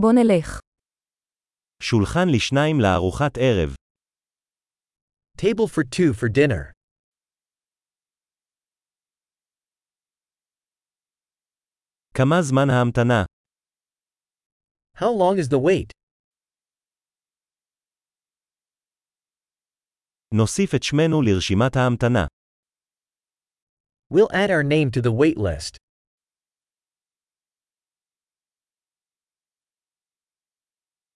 בוא נלך. שולחן לשניים לארוחת ערב. Table for two for dinner. כמה זמן ההמתנה? How long is the wait? נוסיף את שמנו לרשימת ההמתנה. We'll add our name to the wait list.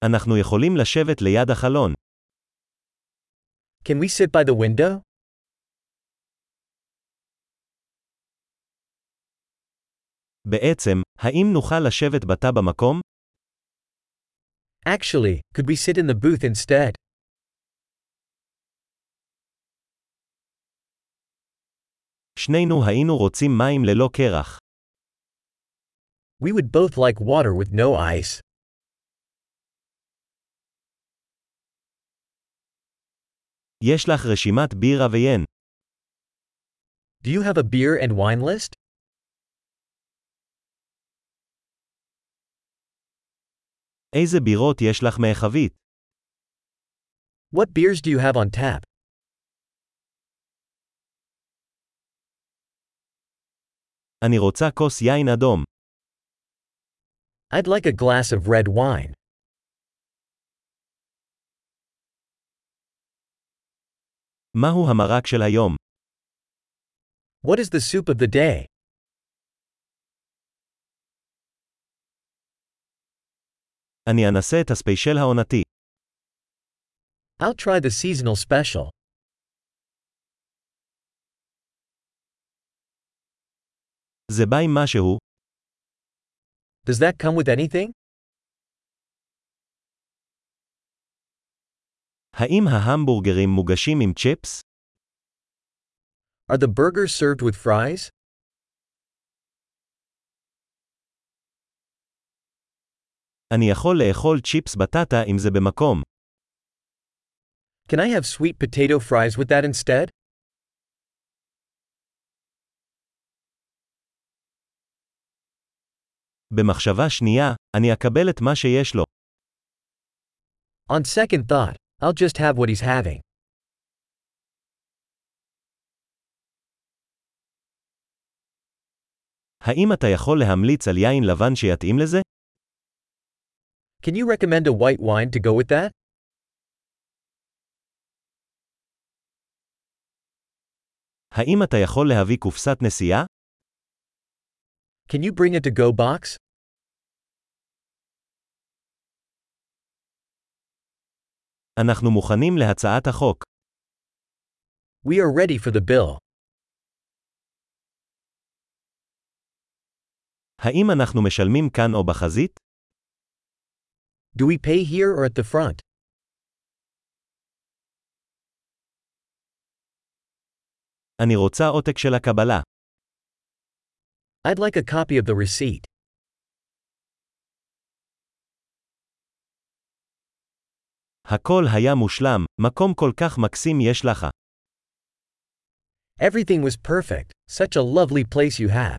אנחנו יכולים לשבת ליד החלון. Can we sit by the window? בעצם, האם נוכל לשבת בתא במקום? Actually, could we sit in the booth instead? שנינו היינו רוצים מים ללא קרח. We would both like water with no ice. יש לך רשימת בירה ויין. Do you have a beer and wine list? איזה בירות יש לך מהחבית? What beers do you have on tap? אני רוצה כוס יין אדום. I'd like a glass of red wine. מהו המרק של היום? What is the soup of the day? אני אנסה את הספיישל העונתי. I'll try the seasonal special. זה בא עם משהו? Does that come with anything? האם ההמבורגרים מוגשים עם צ'יפס? Are the burgers served with fries? אני יכול לאכול צ'יפס בטטה אם זה במקום. Can I have sweet potato fries with that instead? במחשבה שנייה, אני אקבל את מה שיש לו. On second thought, I'll just have what he's having. האם אתה יכול להמליץ על יין לבן שיתאים לזה? Can you recommend a white wine to go with that? האם אתה יכול להביא קופסת נסיעה? Can you bring a to go box? אנחנו מוכנים להצעת החוק. We are ready for the bill. האם אנחנו משלמים כאן או בחזית? Do we pay here or at the front? אני רוצה עותק של הקבלה. I'd like a copy of the receipt. הכל היה מושלם, מקום כל כך מקסים יש לך. Everything was perfect, such a lovely place you have.